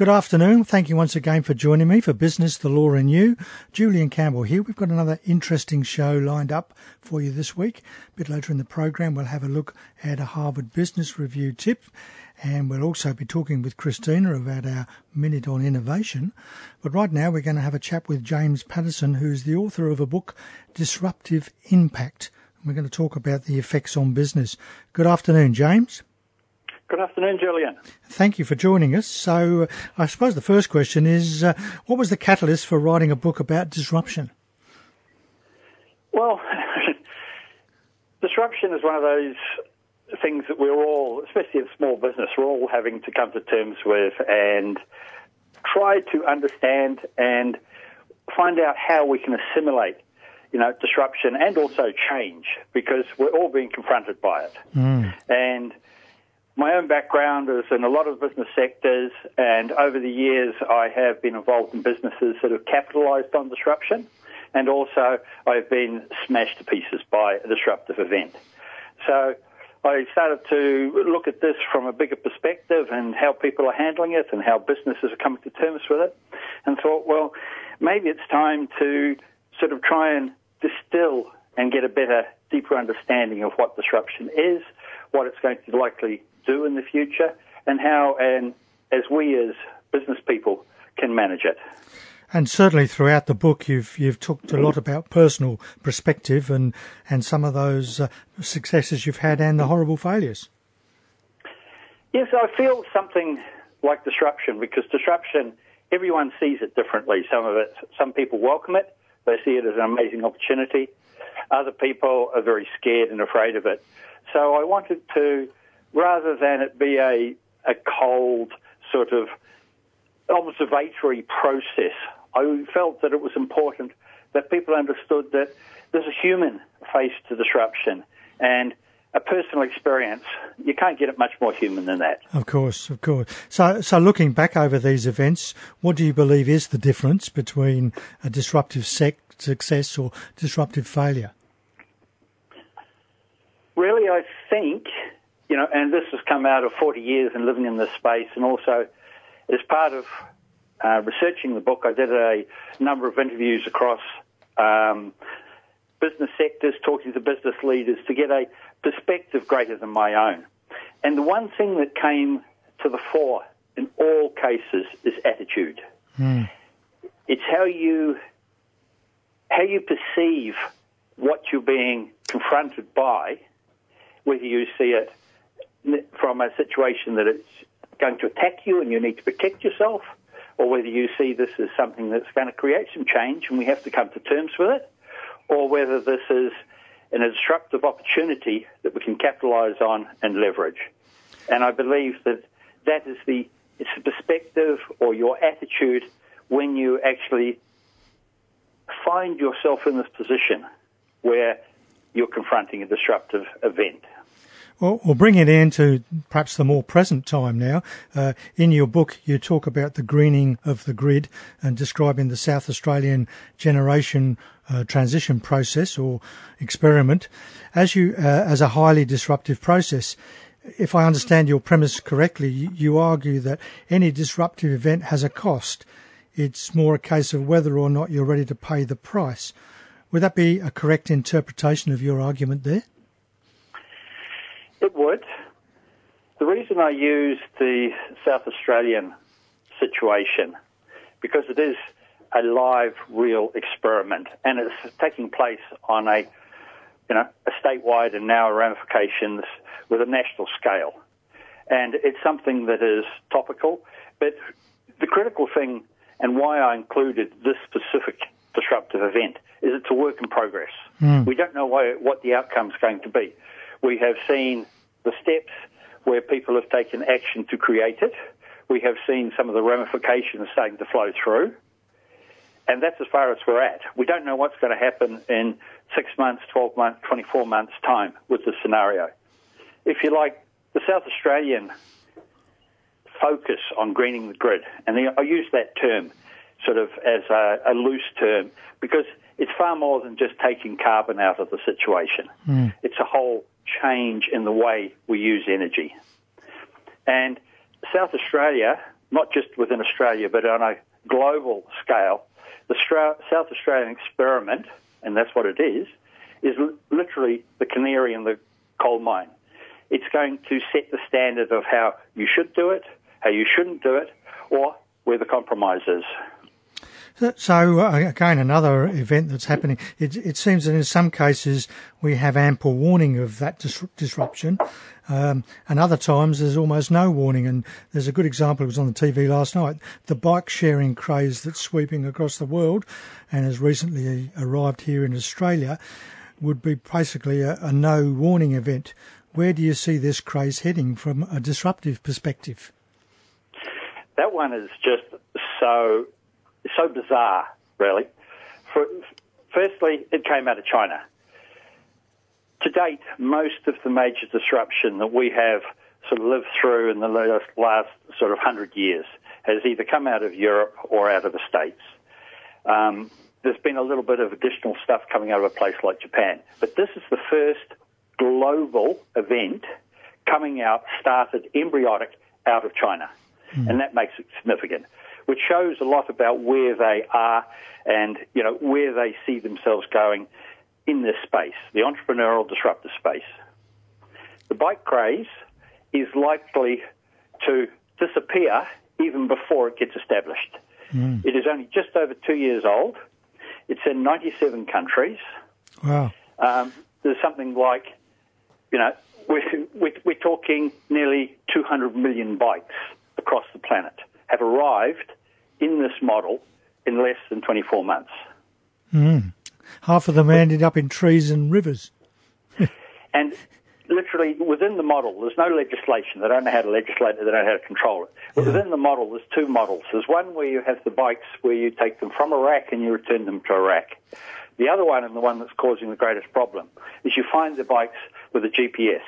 Good afternoon. Thank you once again for joining me for Business, the Law and You. Julian Campbell here. We've got another interesting show lined up for you this week. A bit later in the program, we'll have a look at a Harvard Business Review tip. And we'll also be talking with Christina about our Minute on Innovation. But right now, we're going to have a chat with James Paterson, who's the author of a book, Disruptive Impact. We're going to talk about the effects on business. Good afternoon, James. Good afternoon, Julian. Thank you for joining us. So, uh, I suppose the first question is uh, what was the catalyst for writing a book about disruption? Well, disruption is one of those things that we're all, especially in small business, we're all having to come to terms with and try to understand and find out how we can assimilate, you know, disruption and also change because we're all being confronted by it. Mm. And my own background is in a lot of business sectors, and over the years, I have been involved in businesses that have capitalized on disruption, and also I've been smashed to pieces by a disruptive event. So I started to look at this from a bigger perspective and how people are handling it and how businesses are coming to terms with it, and thought, well, maybe it's time to sort of try and distill and get a better, deeper understanding of what disruption is, what it's going to likely do in the future, and how, and as we as business people can manage it. And certainly throughout the book, you've you've talked a lot about personal perspective and and some of those uh, successes you've had and the horrible failures. Yes, I feel something like disruption because disruption, everyone sees it differently. Some of it, some people welcome it; they see it as an amazing opportunity. Other people are very scared and afraid of it. So I wanted to rather than it be a, a cold sort of observatory process, I felt that it was important that people understood that there's a human face to disruption and a personal experience. You can't get it much more human than that. Of course, of course. So, so looking back over these events, what do you believe is the difference between a disruptive sec- success or disruptive failure? Really, I think you know, and this has come out of 40 years and living in this space, and also as part of uh, researching the book, I did a number of interviews across um, business sectors, talking to business leaders to get a perspective greater than my own. And the one thing that came to the fore in all cases is attitude. Mm. It's how you how you perceive what you're being confronted by, whether you see it from a situation that it's going to attack you and you need to protect yourself, or whether you see this as something that's going to create some change and we have to come to terms with it, or whether this is an disruptive opportunity that we can capitalize on and leverage. And I believe that that is the, it's the perspective or your attitude when you actually find yourself in this position where you're confronting a disruptive event. Well, we'll bring it into perhaps the more present time now. Uh, in your book, you talk about the greening of the grid and describing the South Australian generation uh, transition process or experiment as you uh, as a highly disruptive process. If I understand your premise correctly, you, you argue that any disruptive event has a cost. It's more a case of whether or not you're ready to pay the price. Would that be a correct interpretation of your argument there? It would. The reason I use the South Australian situation because it is a live, real experiment, and it's taking place on a, you know, a statewide and now ramifications with a national scale, and it's something that is topical. But the critical thing, and why I included this specific disruptive event, is it's a work in progress. Mm. We don't know what the outcome is going to be. We have seen the steps where people have taken action to create it. We have seen some of the ramifications starting to flow through. And that's as far as we're at. We don't know what's going to happen in six months, 12 months, 24 months' time with this scenario. If you like, the South Australian focus on greening the grid, and I use that term sort of as a, a loose term because it's far more than just taking carbon out of the situation. Mm. It's a whole change in the way we use energy. And South Australia not just within Australia, but on a global scale, the South Australian experiment, and that's what it is, is literally the canary in the coal mine. It's going to set the standard of how you should do it, how you shouldn't do it, or where the compromise is. So uh, again, another event that's happening. It, it, seems that in some cases we have ample warning of that dis- disruption, um, and other times there's almost no warning. And there's a good example. It was on the TV last night. The bike sharing craze that's sweeping across the world, and has recently arrived here in Australia, would be basically a, a no warning event. Where do you see this craze heading from a disruptive perspective? That one is just so so bizarre, really. For, firstly, it came out of China. To date, most of the major disruption that we have sort of lived through in the last, last sort of hundred years has either come out of Europe or out of the States. Um, there's been a little bit of additional stuff coming out of a place like Japan, but this is the first global event coming out, started embryonic out of China, mm. and that makes it significant which shows a lot about where they are and you know where they see themselves going in this space, the entrepreneurial disruptor space. The bike craze is likely to disappear even before it gets established. Mm. It is only just over two years old. It's in 97 countries. Wow. Um, there's something like, you know, we're, we're, we're talking nearly 200 million bikes across the planet have arrived in this model in less than 24 months. Mm. Half of them ended up in trees and rivers. and literally within the model, there's no legislation. They don't know how to legislate it. They don't know how to control it. But yeah. within the model, there's two models. There's one where you have the bikes where you take them from a rack and you return them to a rack. The other one, and the one that's causing the greatest problem, is you find the bikes with a GPS.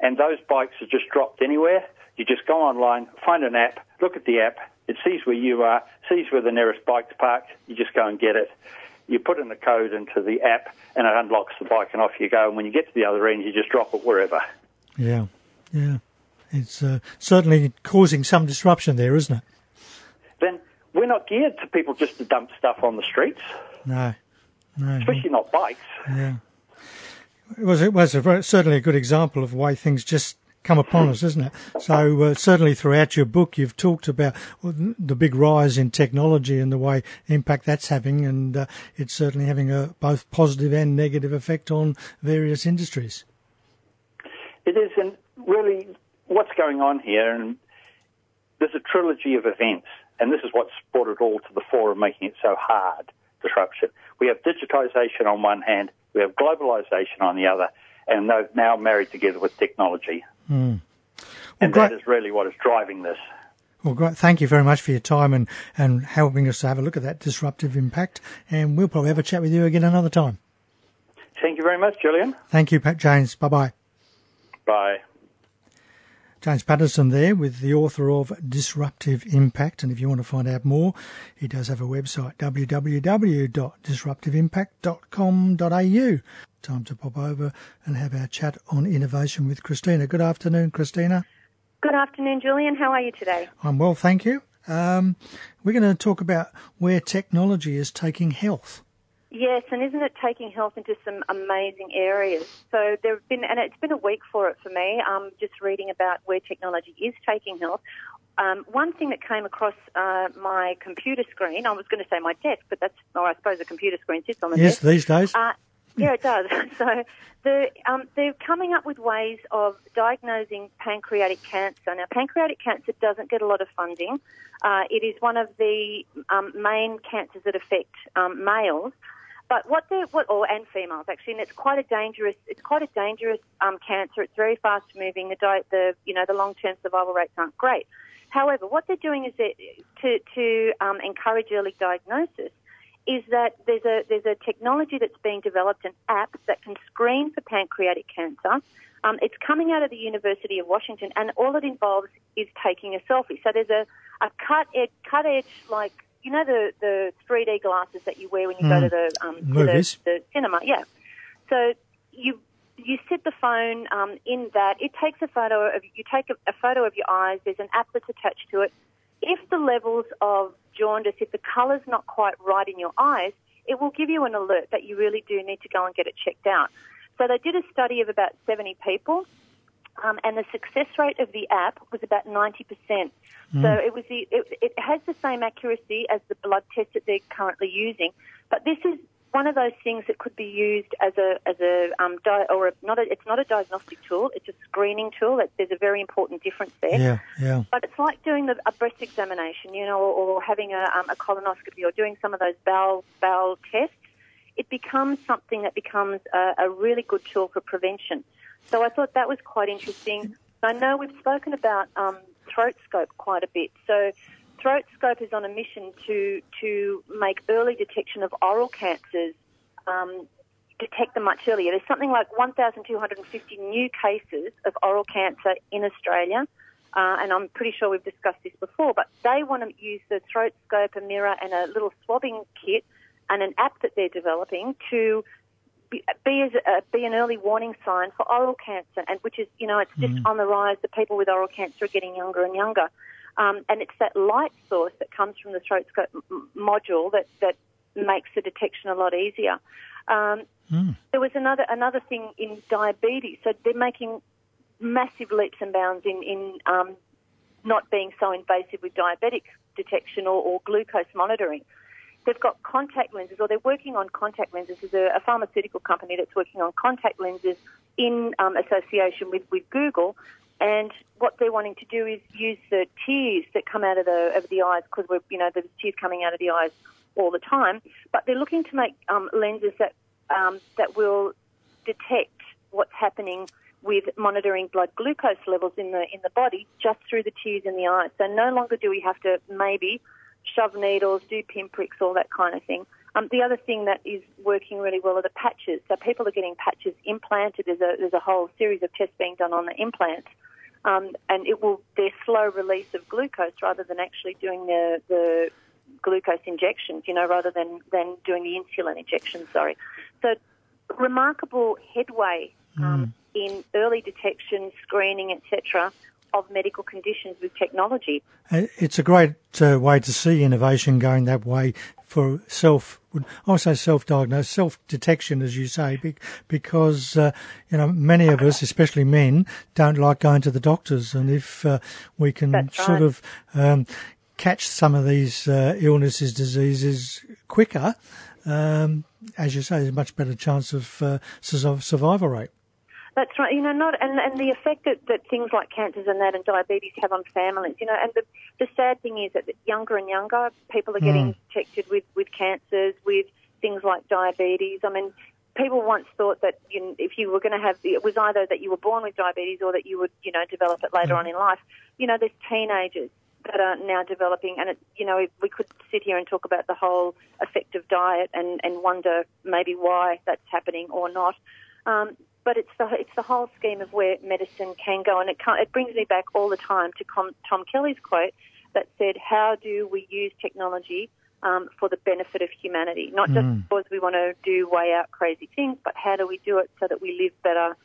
And those bikes are just dropped anywhere. You just go online, find an app, look at the app, it sees where you are, sees where the nearest bike's parked. You just go and get it. You put in the code into the app, and it unlocks the bike, and off you go. And when you get to the other end, you just drop it wherever. Yeah, yeah. It's uh, certainly causing some disruption there, isn't it? Then we're not geared to people just to dump stuff on the streets. No, no. Especially not bikes. Yeah. It was it was a, certainly a good example of why things just come upon us, isn't it? So uh, certainly throughout your book, you've talked about the big rise in technology and the way impact that's having, and uh, it's certainly having a both positive and negative effect on various industries. It is, and really, what's going on here, and there's a trilogy of events, and this is what's brought it all to the fore and making it so hard disruption. We have digitization on one hand, we have globalization on the other, and they're now married together with technology. Mm. Well, and great. that is really what is driving this. Well, great. Thank you very much for your time and, and helping us to have a look at that disruptive impact. And we'll probably have a chat with you again another time. Thank you very much, Julian. Thank you, Pat James. Bye-bye. Bye. James Paterson there with the author of Disruptive Impact. And if you want to find out more, he does have a website, www.disruptiveimpact.com.au. Time to pop over and have our chat on innovation with Christina. Good afternoon, Christina. Good afternoon, Julian. How are you today? I'm well, thank you. Um, we're going to talk about where technology is taking health. Yes, and isn't it taking health into some amazing areas? So there have been, and it's been a week for it for me. Um, just reading about where technology is taking health. Um, one thing that came across uh, my computer screen, I was going to say my desk, but that's, or I suppose a computer screen sits on the yes, desk. Yes, these days. Uh, yeah, it does. so the, um, they're coming up with ways of diagnosing pancreatic cancer. Now, pancreatic cancer doesn't get a lot of funding. Uh, it is one of the um, main cancers that affect um, males. But what the what or and females actually, and it's quite a dangerous it's quite a dangerous um, cancer. It's very fast moving. The di- the you know the long term survival rates aren't great. However, what they're doing is that to to um, encourage early diagnosis is that there's a there's a technology that's being developed, an app that can screen for pancreatic cancer. Um, it's coming out of the University of Washington, and all it involves is taking a selfie. So there's a, a cut edge, cut edge like you know the the 3D glasses that you wear when you mm. go to the um, to the, the cinema. Yeah. So you you set the phone um, in that. It takes a photo of you take a, a photo of your eyes. There's an app that's attached to it. If the levels of jaundice, if the colour's not quite right in your eyes, it will give you an alert that you really do need to go and get it checked out. So they did a study of about 70 people, um, and the success rate of the app was about 90%. Mm. So it was the, it, it has the same accuracy as the blood test that they're currently using, but this is one of those things that could be used as a as a um, di- or a, not a, it's not a diagnostic tool. It's a screening tool. It, there's a very important difference there. Yeah, yeah. But it's like doing the, a breast examination, you know, or, or having a, um, a colonoscopy, or doing some of those bowel bowel tests. It becomes something that becomes a, a really good tool for prevention. So I thought that was quite interesting. I know we've spoken about um, throat scope quite a bit. So Throat Scope is on a mission to to make early detection of oral cancers um, detect them much earlier. There's something like 1,250 new cases of oral cancer in Australia, uh, and I'm pretty sure we've discussed this before. But they want to use the Throat Scope, a mirror, and a little swabbing kit, and an app that they're developing to be, be, as a, be an early warning sign for oral cancer, and which is you know it's just mm. on the rise. The people with oral cancer are getting younger and younger. Um, and it's that light source that comes from the throat scope m- module that, that makes the detection a lot easier. Um, mm. There was another another thing in diabetes. So they're making massive leaps and bounds in in um, not being so invasive with diabetic detection or, or, glucose monitoring. They've got contact lenses, or they're working on contact lenses. There's a, a pharmaceutical company that's working on contact lenses in um, association with, with Google and they're wanting to do is use the tears that come out of the of the eyes because we're you know there's tears coming out of the eyes all the time. But they're looking to make um, lenses that um, that will detect what's happening with monitoring blood glucose levels in the in the body just through the tears in the eyes. So no longer do we have to maybe shove needles, do pinpricks, all that kind of thing. Um, the other thing that is working really well are the patches. So people are getting patches implanted. There's a there's a whole series of tests being done on the implants um, and it will their slow release of glucose rather than actually doing the the glucose injections, you know, rather than than doing the insulin injections. Sorry, so remarkable headway um, mm. in early detection, screening, etc. Of medical conditions with technology. It's a great uh, way to see innovation going that way for self, I say self-diagnose, self-detection, as you say, because uh, you know many of us, especially men, don't like going to the doctors, and if uh, we can right. sort of um, catch some of these uh, illnesses, diseases quicker, um, as you say, there's a much better chance of uh, survival rate. That's right. You know, not and, and the effect that, that things like cancers and that and diabetes have on families. You know, and the the sad thing is that younger and younger people are getting mm. detected with with cancers, with things like diabetes. I mean, people once thought that you know, if you were going to have it was either that you were born with diabetes or that you would you know develop it later mm. on in life. You know, there's teenagers that are now developing, and it, you know we could sit here and talk about the whole effect of diet and and wonder maybe why that's happening or not. Um, but it's the it's the whole scheme of where medicine can go, and it it brings me back all the time to Tom Kelly's quote that said, "How do we use technology um, for the benefit of humanity? Not just mm. because we want to do way out crazy things, but how do we do it so that we live better,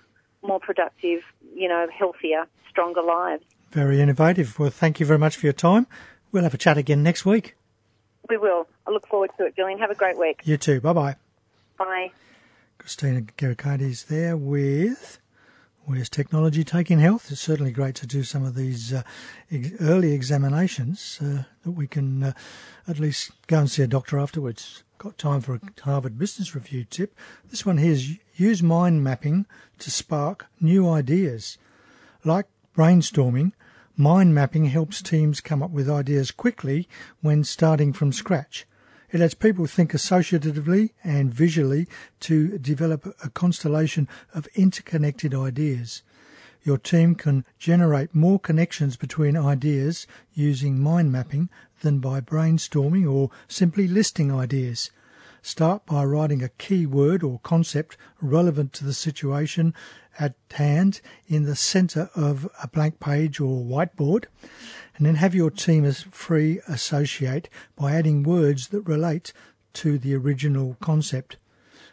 more productive, you know, healthier, stronger lives?" Very innovative. Well, thank you very much for your time. We'll have a chat again next week. We will. I look forward to it, Julian. Have a great week. You too. Bye-bye. Bye. Christina Gerakiteys there with Where's Technology Taking Health? It's certainly great to do some of these uh, ex- early examinations uh, that we can uh, at least go and see a doctor afterwards. Got time for a Harvard Business Review tip. This one here is use mind mapping to spark new ideas. Like brainstorming, mind mapping helps teams come up with ideas quickly when starting from scratch. It lets people think associatively and visually to develop a constellation of interconnected ideas. Your team can generate more connections between ideas using mind mapping than by brainstorming or simply listing ideas. Start by writing a key word or concept relevant to the situation at hand in the center of a blank page or whiteboard and then have your team as free associate by adding words that relate to the original concept.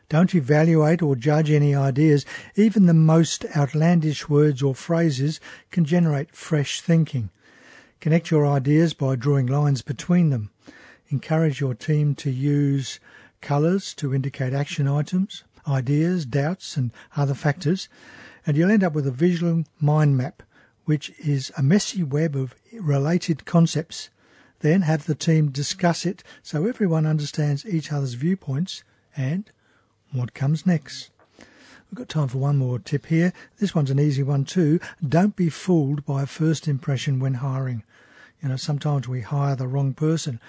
Don't evaluate or judge any ideas. Even the most outlandish words or phrases can generate fresh thinking. Connect your ideas by drawing lines between them. Encourage your team to use colours to indicate action items, ideas, doubts, and other factors, and you'll end up with a visual mind map, which is a messy web of related concepts. Then have the team discuss it so everyone understands each other's viewpoints and what comes next. We've got time for one more tip here. This one's an easy one too. Don't be fooled by a first impression when hiring. You know, sometimes we hire the wrong person.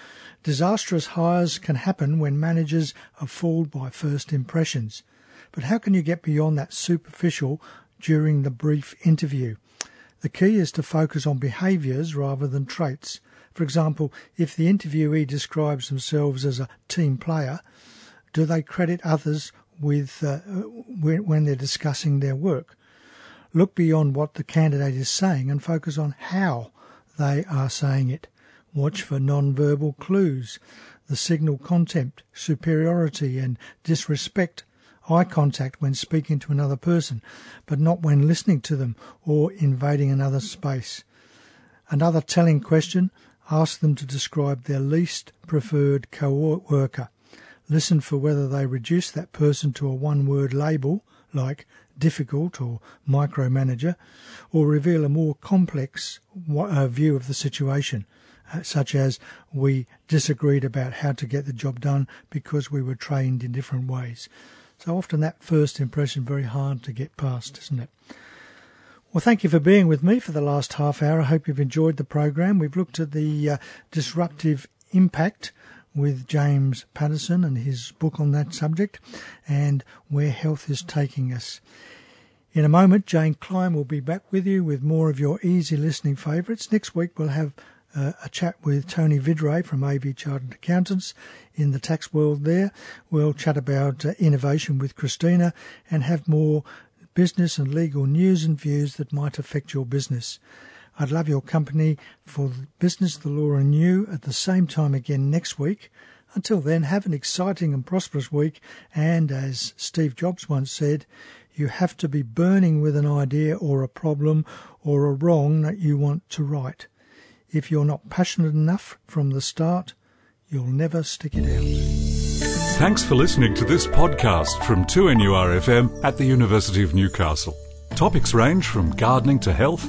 Disastrous hires can happen when managers are fooled by first impressions. But how can you get beyond that superficial during the brief interview? The key is to focus on behaviours rather than traits. For example, if the interviewee describes themselves as a team player, do they credit others with uh, when they're discussing their work? Look beyond what the candidate is saying and focus on how they are saying it. Watch for non-verbal clues, the signal contempt, superiority and disrespect, eye contact when speaking to another person, but not when listening to them or invading another space. Another telling question, ask them to describe their least preferred co-worker. Listen for whether they reduce that person to a one-word label, like difficult or micromanager, or reveal a more complex uh, view of the situation, uh, such as we disagreed about how to get the job done because we were trained in different ways. So often that first impression very hard to get past, isn't it? Well, thank you for being with me for the last half hour. I hope you've enjoyed the program. We've looked at the uh, disruptive impact with James Paterson and his book on that subject and where health is taking us. In a moment, Jane Klein will be back with you with more of your easy listening favourites. Next week, we'll have uh, a chat with Tony Vidray from AV Chartered Accountants in the tax world there. We'll chat about uh, innovation with Christina and have more business and legal news and views that might affect your business. I'd love your company for Business, the Law and You at the same time again next week. Until then, have an exciting and prosperous week. And as Steve Jobs once said, you have to be burning with an idea or a problem or a wrong that you want to right. If you're not passionate enough from the start, you'll never stick it out. Thanks for listening to this podcast from 2NURFM at the University of Newcastle. Topics range from gardening to health